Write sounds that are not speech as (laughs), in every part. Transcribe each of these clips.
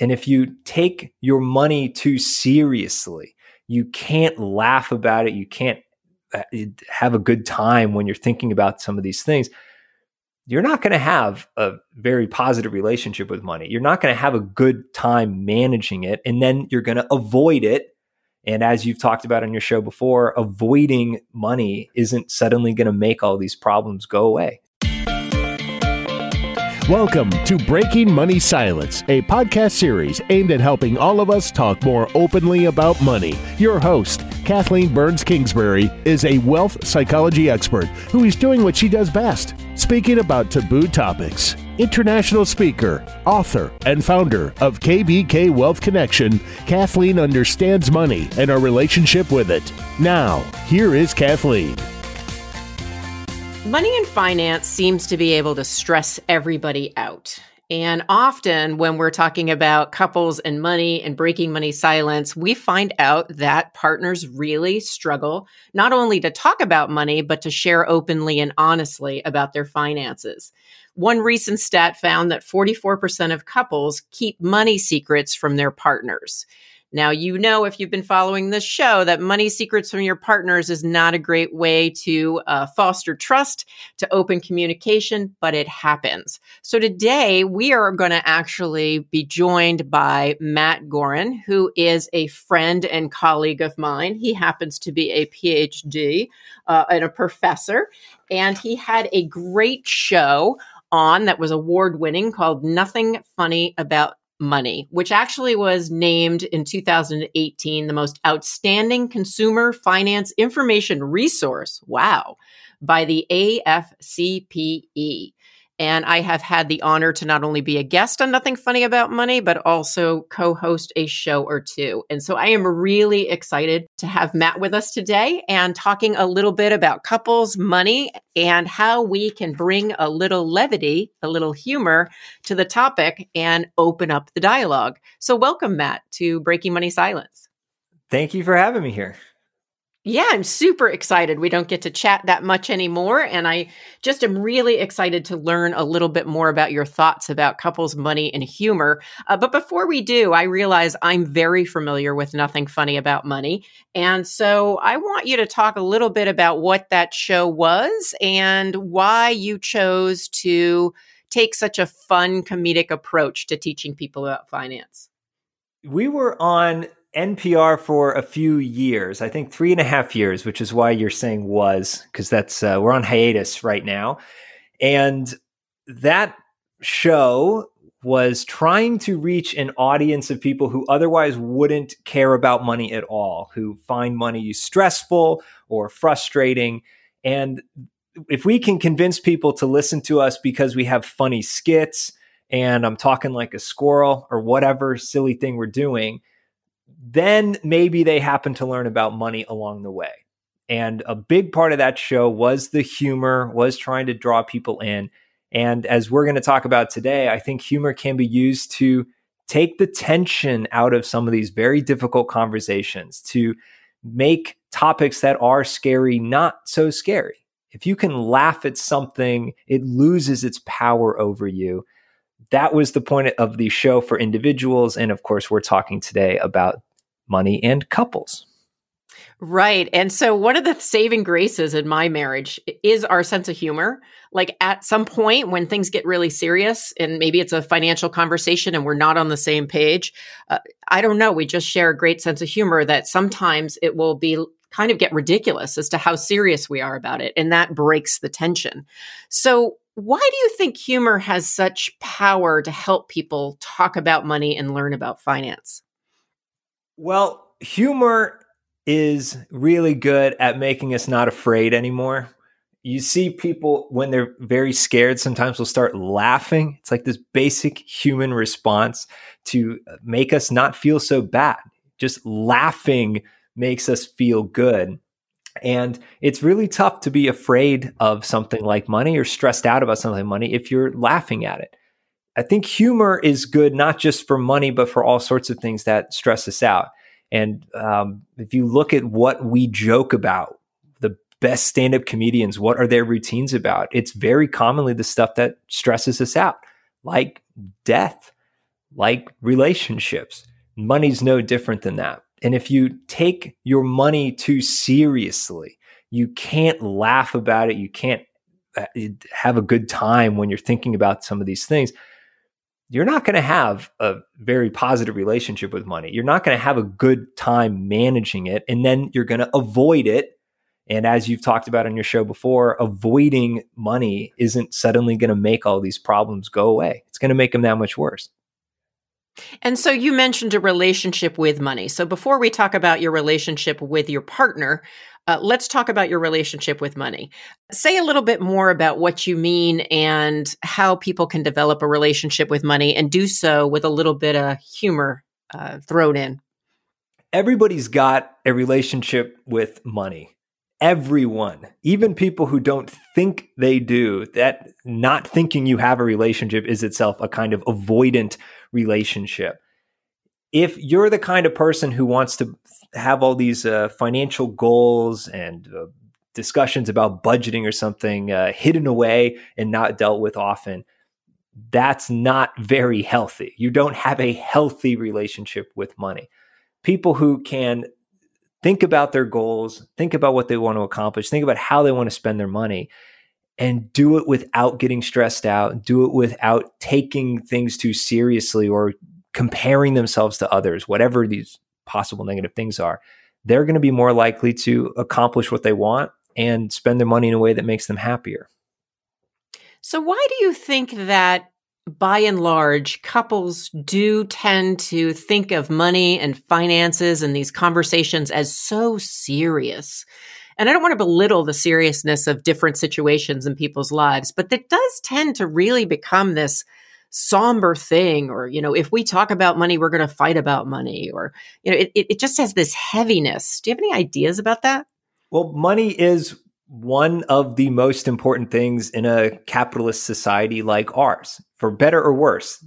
And if you take your money too seriously, you can't laugh about it. You can't uh, have a good time when you're thinking about some of these things. You're not going to have a very positive relationship with money. You're not going to have a good time managing it. And then you're going to avoid it. And as you've talked about on your show before, avoiding money isn't suddenly going to make all these problems go away. Welcome to Breaking Money Silence, a podcast series aimed at helping all of us talk more openly about money. Your host, Kathleen Burns Kingsbury, is a wealth psychology expert who is doing what she does best speaking about taboo topics. International speaker, author, and founder of KBK Wealth Connection, Kathleen understands money and our relationship with it. Now, here is Kathleen. Money and finance seems to be able to stress everybody out. And often, when we're talking about couples and money and breaking money silence, we find out that partners really struggle not only to talk about money, but to share openly and honestly about their finances. One recent stat found that 44% of couples keep money secrets from their partners. Now, you know, if you've been following this show, that money secrets from your partners is not a great way to uh, foster trust, to open communication, but it happens. So today we are going to actually be joined by Matt Gorin, who is a friend and colleague of mine. He happens to be a PhD uh, and a professor, and he had a great show on that was award winning called Nothing Funny About money, which actually was named in 2018 the most outstanding consumer finance information resource. Wow. By the AFCPE. And I have had the honor to not only be a guest on Nothing Funny About Money, but also co host a show or two. And so I am really excited to have Matt with us today and talking a little bit about couples, money, and how we can bring a little levity, a little humor to the topic and open up the dialogue. So, welcome, Matt, to Breaking Money Silence. Thank you for having me here. Yeah, I'm super excited. We don't get to chat that much anymore. And I just am really excited to learn a little bit more about your thoughts about couples, money, and humor. Uh, but before we do, I realize I'm very familiar with Nothing Funny About Money. And so I want you to talk a little bit about what that show was and why you chose to take such a fun, comedic approach to teaching people about finance. We were on NPR for a few years, I think three and a half years, which is why you're saying was, because that's, uh, we're on hiatus right now. And that show was trying to reach an audience of people who otherwise wouldn't care about money at all, who find money stressful or frustrating. And if we can convince people to listen to us because we have funny skits and I'm talking like a squirrel or whatever silly thing we're doing, then maybe they happen to learn about money along the way. And a big part of that show was the humor, was trying to draw people in. And as we're going to talk about today, I think humor can be used to take the tension out of some of these very difficult conversations, to make topics that are scary not so scary. If you can laugh at something, it loses its power over you. That was the point of the show for individuals. And of course, we're talking today about money and couples. Right. And so one of the saving graces in my marriage is our sense of humor. Like at some point when things get really serious and maybe it's a financial conversation and we're not on the same page, uh, I don't know, we just share a great sense of humor that sometimes it will be kind of get ridiculous as to how serious we are about it and that breaks the tension. So why do you think humor has such power to help people talk about money and learn about finance? Well, humor is really good at making us not afraid anymore. You see people when they're very scared, sometimes will start laughing. It's like this basic human response to uh, make us not feel so bad. Just laughing makes us feel good. And it's really tough to be afraid of something like money or stressed out about something like money if you're laughing at it. I think humor is good not just for money, but for all sorts of things that stress us out. And um, if you look at what we joke about, the best stand up comedians, what are their routines about? It's very commonly the stuff that stresses us out, like death, like relationships. Money's no different than that. And if you take your money too seriously, you can't laugh about it. You can't uh, have a good time when you're thinking about some of these things. You're not going to have a very positive relationship with money. You're not going to have a good time managing it. And then you're going to avoid it. And as you've talked about on your show before, avoiding money isn't suddenly going to make all these problems go away. It's going to make them that much worse. And so you mentioned a relationship with money. So before we talk about your relationship with your partner, uh, let's talk about your relationship with money. Say a little bit more about what you mean and how people can develop a relationship with money and do so with a little bit of humor uh, thrown in. Everybody's got a relationship with money. Everyone, even people who don't think they do, that not thinking you have a relationship is itself a kind of avoidant relationship. If you're the kind of person who wants to have all these uh, financial goals and uh, discussions about budgeting or something uh, hidden away and not dealt with often, that's not very healthy. You don't have a healthy relationship with money. People who can think about their goals, think about what they want to accomplish, think about how they want to spend their money, and do it without getting stressed out, do it without taking things too seriously or comparing themselves to others, whatever these possible negative things are, they're going to be more likely to accomplish what they want and spend their money in a way that makes them happier. So, why do you think that by and large, couples do tend to think of money and finances and these conversations as so serious? And I don't want to belittle the seriousness of different situations in people's lives, but it does tend to really become this somber thing or you know if we talk about money we're going to fight about money or you know it, it just has this heaviness. Do you have any ideas about that? Well money is one of the most important things in a capitalist society like ours for better or worse.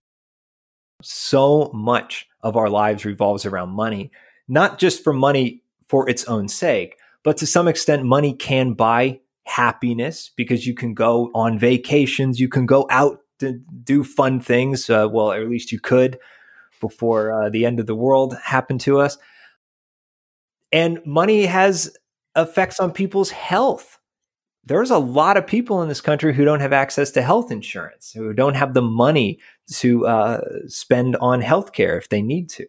So much of our lives revolves around money not just for money for its own sake but to some extent, money can buy happiness because you can go on vacations, you can go out to do fun things. Uh, well, at least you could before uh, the end of the world happened to us. And money has effects on people's health. There's a lot of people in this country who don't have access to health insurance, who don't have the money to uh, spend on healthcare if they need to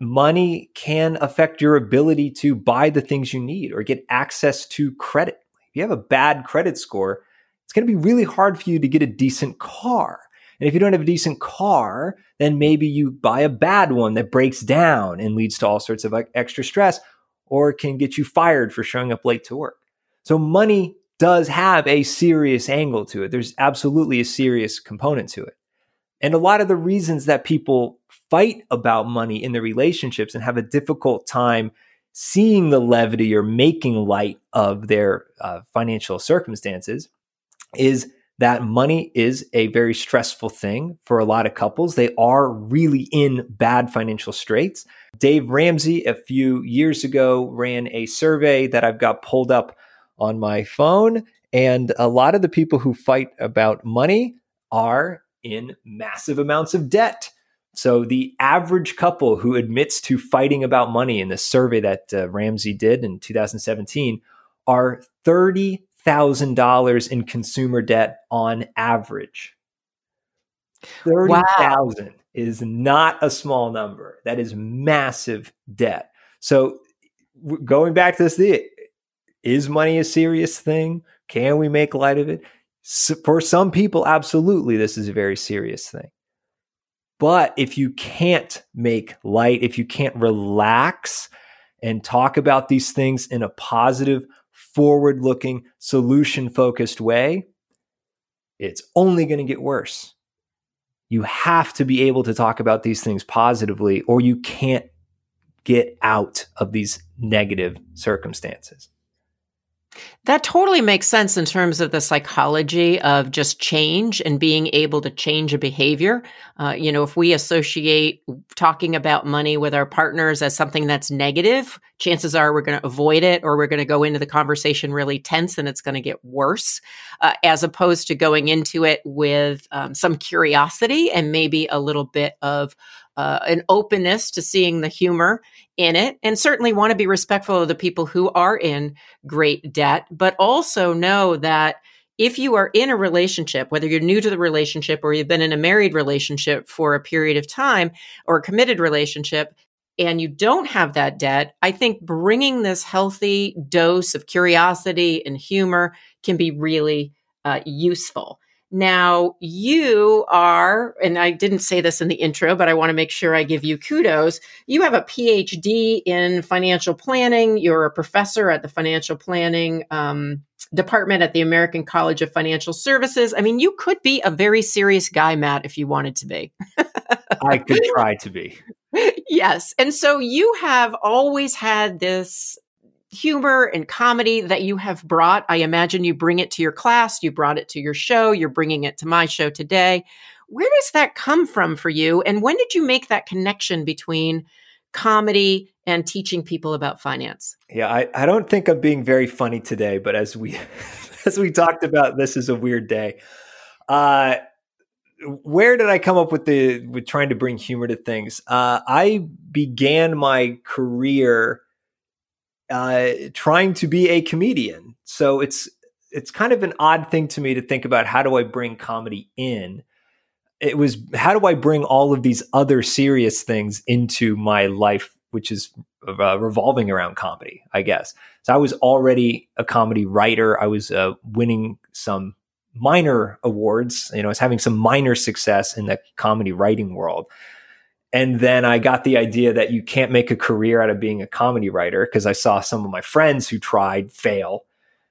money can affect your ability to buy the things you need or get access to credit. If you have a bad credit score, it's going to be really hard for you to get a decent car. And if you don't have a decent car, then maybe you buy a bad one that breaks down and leads to all sorts of extra stress or can get you fired for showing up late to work. So money does have a serious angle to it. There's absolutely a serious component to it. And a lot of the reasons that people fight about money in their relationships and have a difficult time seeing the levity or making light of their uh, financial circumstances is that money is a very stressful thing for a lot of couples. They are really in bad financial straits. Dave Ramsey, a few years ago, ran a survey that I've got pulled up on my phone. And a lot of the people who fight about money are in massive amounts of debt. So the average couple who admits to fighting about money in the survey that uh, Ramsey did in 2017 are $30,000 in consumer debt on average. 30,000 wow. is not a small number. That is massive debt. So going back to this, is money a serious thing? Can we make light of it? For some people, absolutely, this is a very serious thing. But if you can't make light, if you can't relax and talk about these things in a positive, forward looking, solution focused way, it's only going to get worse. You have to be able to talk about these things positively, or you can't get out of these negative circumstances. That totally makes sense in terms of the psychology of just change and being able to change a behavior. Uh, you know, if we associate talking about money with our partners as something that's negative, chances are we're going to avoid it or we're going to go into the conversation really tense and it's going to get worse, uh, as opposed to going into it with um, some curiosity and maybe a little bit of uh, an openness to seeing the humor in it and certainly want to be respectful of the people who are in great debt, but also know that if you are in a relationship, whether you're new to the relationship or you've been in a married relationship for a period of time or a committed relationship, and you don't have that debt, I think bringing this healthy dose of curiosity and humor can be really uh, useful. Now, you are, and I didn't say this in the intro, but I want to make sure I give you kudos. You have a PhD in financial planning. You're a professor at the financial planning um, department at the American College of Financial Services. I mean, you could be a very serious guy, Matt, if you wanted to be. (laughs) I could try to be. yes. And so you have always had this humor and comedy that you have brought. I imagine you bring it to your class, you brought it to your show, you're bringing it to my show today. Where does that come from for you? And when did you make that connection between comedy and teaching people about finance? Yeah, I, I don't think I'm being very funny today, but as we (laughs) as we talked about, this is a weird day. Uh, where did I come up with the with trying to bring humor to things? Uh, I began my career uh, trying to be a comedian. So it's it's kind of an odd thing to me to think about how do I bring comedy in. It was how do I bring all of these other serious things into my life, which is uh, revolving around comedy, I guess. So I was already a comedy writer. I was uh, winning some minor awards. You know, I was having some minor success in the comedy writing world. And then I got the idea that you can't make a career out of being a comedy writer because I saw some of my friends who tried fail.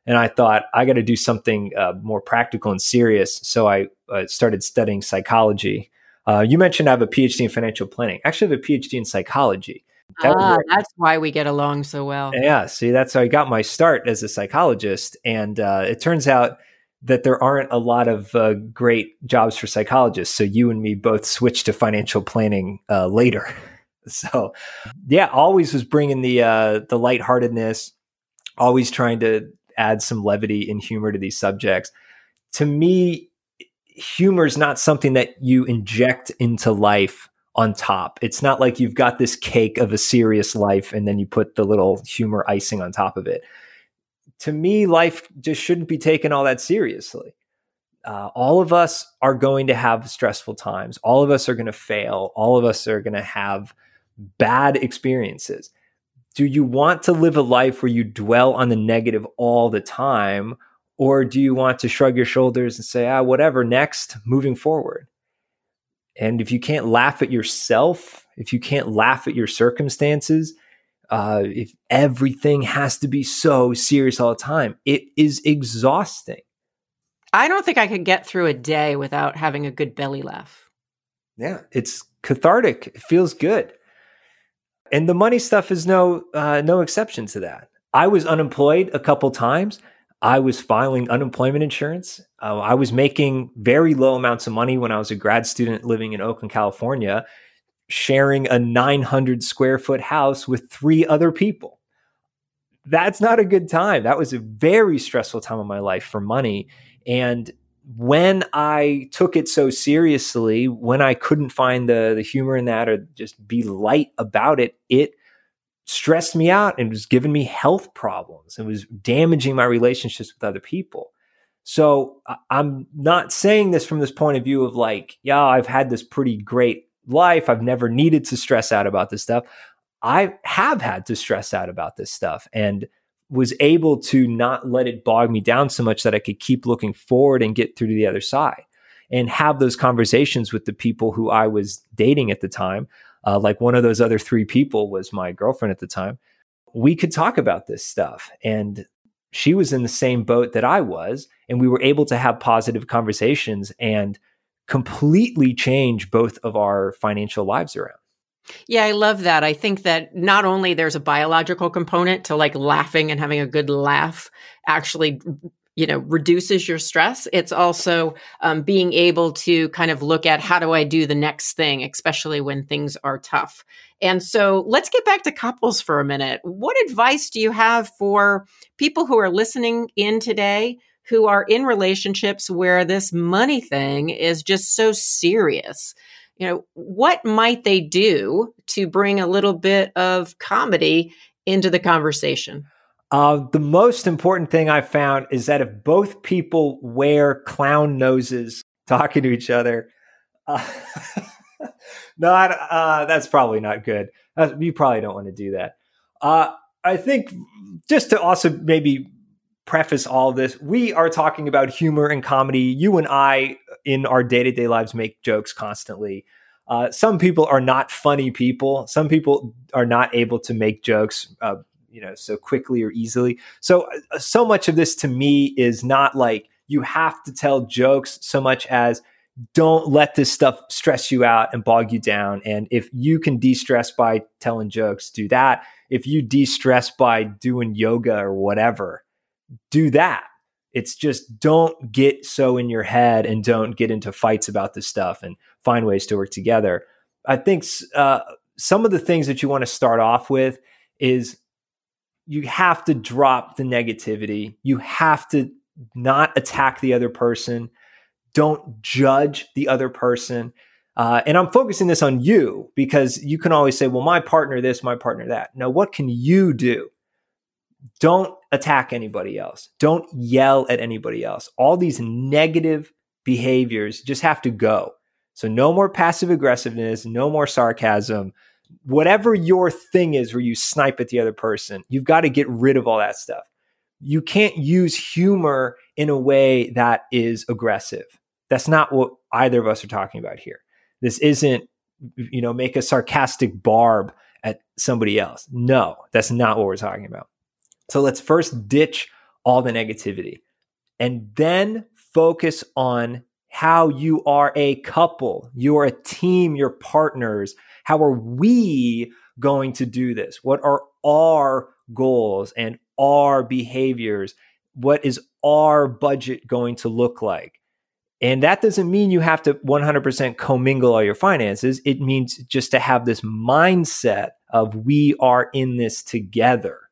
And I thought, I got to do something uh, more practical and serious. So I uh, started studying psychology. Uh, you mentioned I have a PhD in financial planning. Actually, I have a PhD in psychology. That ah, that's why we get along so well. Yeah. See, that's how I got my start as a psychologist. And uh, it turns out that there aren't a lot of uh, great jobs for psychologists. So you and me both switched to financial planning uh, later. (laughs) So yeah, always was bringing the uh, the lightheartedness, always trying to add some levity and humor to these subjects. To me, humor is not something that you inject into life on top. It's not like you've got this cake of a serious life and then you put the little humor icing on top of it to me, life just shouldn't be taken all that seriously. Uh, all of us are going to have stressful times. All of us are going to fail. All of us are going to have bad experiences. Do you want to live a life where you dwell on the negative all the time? Or do you want to shrug your shoulders and say, ah, whatever, next, moving forward? And if you can't laugh at yourself, if you can't laugh at your circumstances, uh, if everything has to be so serious all the time, it is exhausting. I don't think I could get through a day without having a good belly laugh. Yeah, it's cathartic. It feels good. And the money stuff is no uh, no exception to that. I was unemployed a couple times. I was filing unemployment insurance. Uh, I was making very low amounts of money when I was a grad student living in Oakland, California sharing a 900 square foot house with three other people. That's not a good time. That was a very stressful time of my life for money. And when I took it so seriously, when I couldn't find the, the humor in that or just be light about it, it stressed me out and was giving me health problems and was damaging my relationships with other people. So I'm not saying this from this point of view of like, yeah, I've had this pretty great life. I've never needed to stress out about this stuff. I have had to stress out about this stuff and was able to not let it bog me down so much that I could keep looking forward and get through to the other side and have those conversations with the people who I was dating at the time. Uh, like one of those other three people was my girlfriend at the time. We could talk about this stuff. And she was in the same boat that I was. And we were able to have positive conversations and completely change both of our financial lives around. Yeah, I love that. I think that not only there's a biological component to like laughing and having a good laugh actually you know reduces your stress it's also um, being able to kind of look at how do i do the next thing especially when things are tough and so let's get back to couples for a minute what advice do you have for people who are listening in today who are in relationships where this money thing is just so serious you know what might they do to bring a little bit of comedy into the conversation uh, the most important thing I found is that if both people wear clown noses talking to each other, uh, (laughs) uh, that's probably not good. you probably don't want to do that. Uh, I think just to also maybe preface all this, we are talking about humor and comedy. You and I, in our day to day lives, make jokes constantly. Uh, some people are not funny people. Some people are not able to make jokes uh, you know so quickly or easily so uh, so much of this to me is not like you have to tell jokes so much as don't let this stuff stress you out and bog you down and if you can de-stress by telling jokes do that if you de-stress by doing yoga or whatever do that it's just don't get so in your head and don't get into fights about this stuff and find ways to work together i think uh, some of the things that you want to start off with is you have to drop the negativity. You have to not attack the other person. Don't judge the other person. Uh, and I'm focusing this on you because you can always say, well, my partner this, my partner that. Now, what can you do? Don't attack anybody else. Don't yell at anybody else. All these negative behaviors just have to go. So, no more passive aggressiveness, no more sarcasm, whatever your thing is where you snipe at the other person, you've got to get rid of all that stuff. You can't use humor in a way that is aggressive. That's not what either of us are talking about here. This isn't, you know, make a sarcastic barb at somebody else. No, that's not what we're talking about. So let's first ditch all the negativity and then focus on how you are a couple, you're a team, you're partners, how are we going to do this? What are our goals and our behaviors? What is our budget going to look like? And that doesn't mean you have to 100% commingle all your finances. It means just to have this mindset of we are in this together.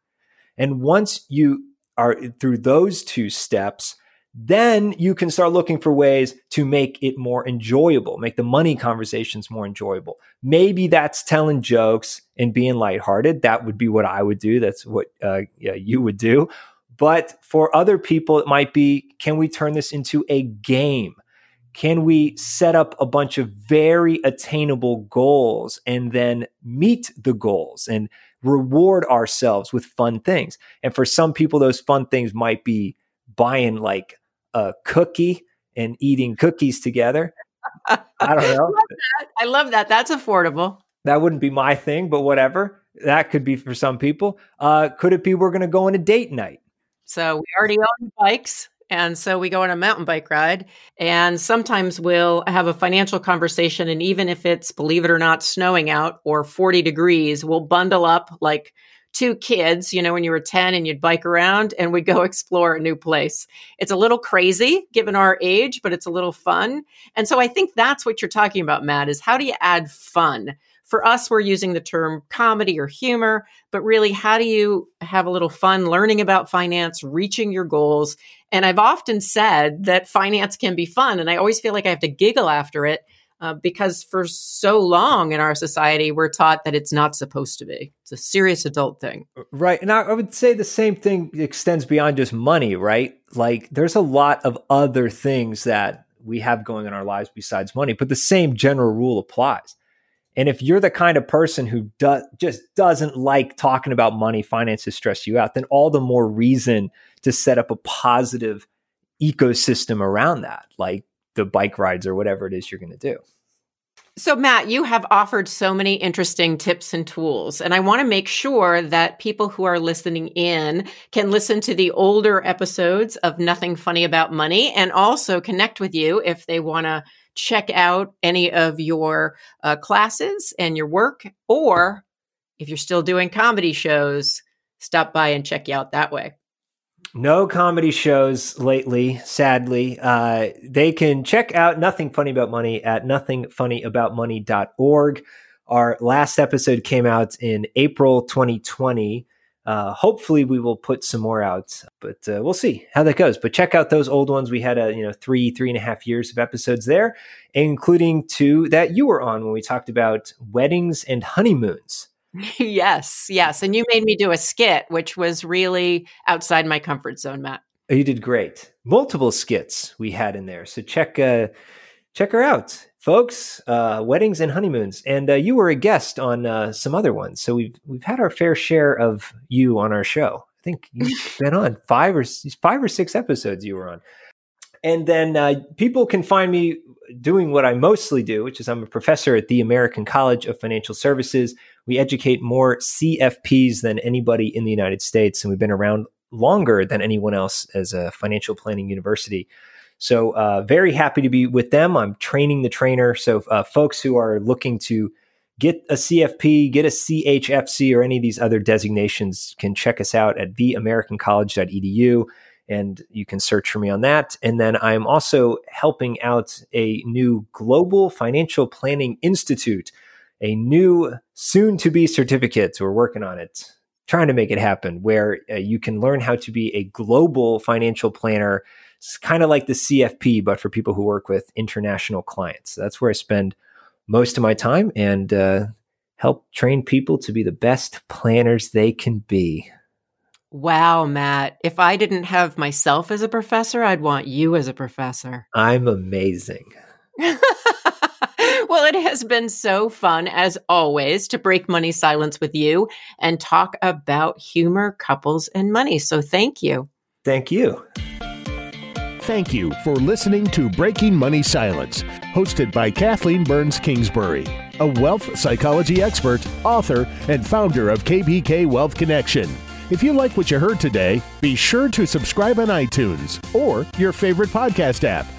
And once you are through those two steps, then you can start looking for ways to make it more enjoyable, make the money conversations more enjoyable. Maybe that's telling jokes and being lighthearted. That would be what I would do. That's what uh, yeah, you would do. But for other people, it might be can we turn this into a game? Can we set up a bunch of very attainable goals and then meet the goals and reward ourselves with fun things? And for some people, those fun things might be buying like a cookie and eating cookies together. I don't know. (laughs) Love I love that. That's affordable. That wouldn't be my thing, but whatever. That could be for some people. Uh, could it be we're going to go on a date night? So we already own bikes. And so we go on a mountain bike ride. And sometimes we'll have a financial conversation. And even if it's, believe it or not, snowing out or 40 degrees, we'll bundle up like two kids, you know, when you were 10 and you'd bike around and we'd go (laughs) explore a new place. It's a little crazy given our age, but it's a little fun. And so I think that's what you're talking about, Matt, is how do you add fun? For us, we're using the term comedy or humor, but really, how do you have a little fun learning about finance, reaching your goals? And I've often said that finance can be fun, and I always feel like I have to giggle after it uh, because for so long in our society, we're taught that it's not supposed to be. It's a serious adult thing. Right. And I, I would say the same thing extends beyond just money, right? Like there's a lot of other things that we have going in our lives besides money, but the same general rule applies. And if you're the kind of person who just doesn't like talking about money, finances stress you out, then all the more reason to set up a positive ecosystem around that. Like the bike rides or whatever it is you're going to do. So, Matt, you have offered so many interesting tips and tools. And I want to make sure that people who are listening in can listen to the older episodes of Nothing Funny About Money and also connect with you if they want to check out any of your uh, classes and your work, or if you're still doing comedy shows, stop by and check you out that way. No comedy shows lately, sadly. Uh, they can check out Nothing Funny About Money at nothingfunnyaboutmoney.org. Our last episode came out in April 2020. Uh, hopefully, we will put some more out, but uh, we'll see how that goes. But check out those old ones. We had a you know three three and a half years of episodes there, including two that you were on when we talked about weddings and honeymoons. (laughs) yes, yes, and you made me do a skit, which was really outside my comfort zone, Matt. You did great. Multiple skits we had in there, so check uh, check her out folks, uh, weddings and honeymoons. And uh, you were a guest on uh, some other ones, so we've we've had our fair share of you on our show. I think you've (laughs) been on five or five or six episodes. You were on, and then uh, people can find me doing what I mostly do, which is I'm a professor at the American College of Financial Services. We educate more CFPs than anybody in the United States, and we've been around longer than anyone else as a financial planning university. So, uh, very happy to be with them. I'm training the trainer. So, uh, folks who are looking to get a CFP, get a CHFC, or any of these other designations can check us out at theamericancollege.edu. And you can search for me on that. And then I'm also helping out a new Global Financial Planning Institute, a new soon to be certificate. We're working on it, trying to make it happen, where uh, you can learn how to be a global financial planner it's kind of like the CFP, but for people who work with international clients. So that's where I spend most of my time and uh, help train people to be the best planners they can be. Wow, Matt. If I didn't have myself as a professor, I'd want you as a professor. I'm amazing. (laughs) well, it has been so fun, as always, to break money silence with you and talk about humor, couples, and money. So thank you. Thank you. Thank you for listening to Breaking Money Silence, hosted by Kathleen Burns Kingsbury, a wealth psychology expert, author, and founder of KBK Wealth Connection. If you like what you heard today, be sure to subscribe on iTunes or your favorite podcast app